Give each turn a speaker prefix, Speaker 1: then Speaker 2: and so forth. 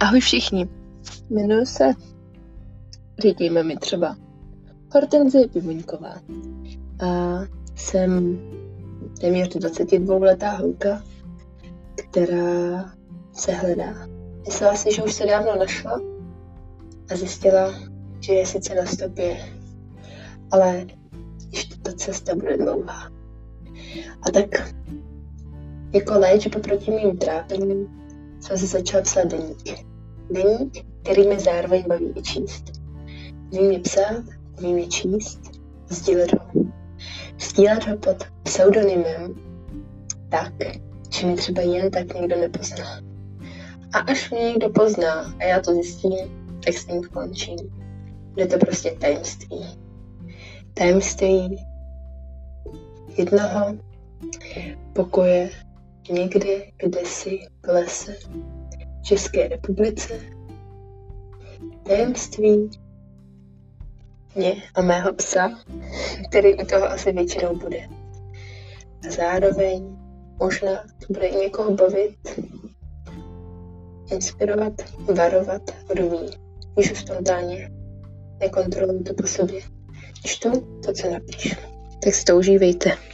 Speaker 1: Ahoj všichni. Jmenuji se, říkejme mi třeba, Hortenzie Pivoňková. A jsem téměř 22 letá holka, která se hledá. Myslela si, že už se dávno našla a zjistila, že je sice na stopě, ale ještě ta cesta bude dlouhá. A tak jako léčba proti mým trápením jsem si začala psát deník. Deník, který mi zároveň baví i číst. Vím je psát, vím je číst, sdílet ho. Sdílet ho pod pseudonymem tak, že mi třeba jen tak někdo nepozná. A až mě někdo pozná a já to zjistím, tak s tím končím. Je to prostě tajemství. Tajemství jednoho pokoje někde, kde si v lese v České republice. Tajemství mě a mého psa, který u toho asi většinou bude. A zároveň možná to bude i někoho bavit, inspirovat, varovat, kdo ví. Píšu spontánně, nekontroluji to po sobě. Čtu to, co napíšu. Tak si to užívejte.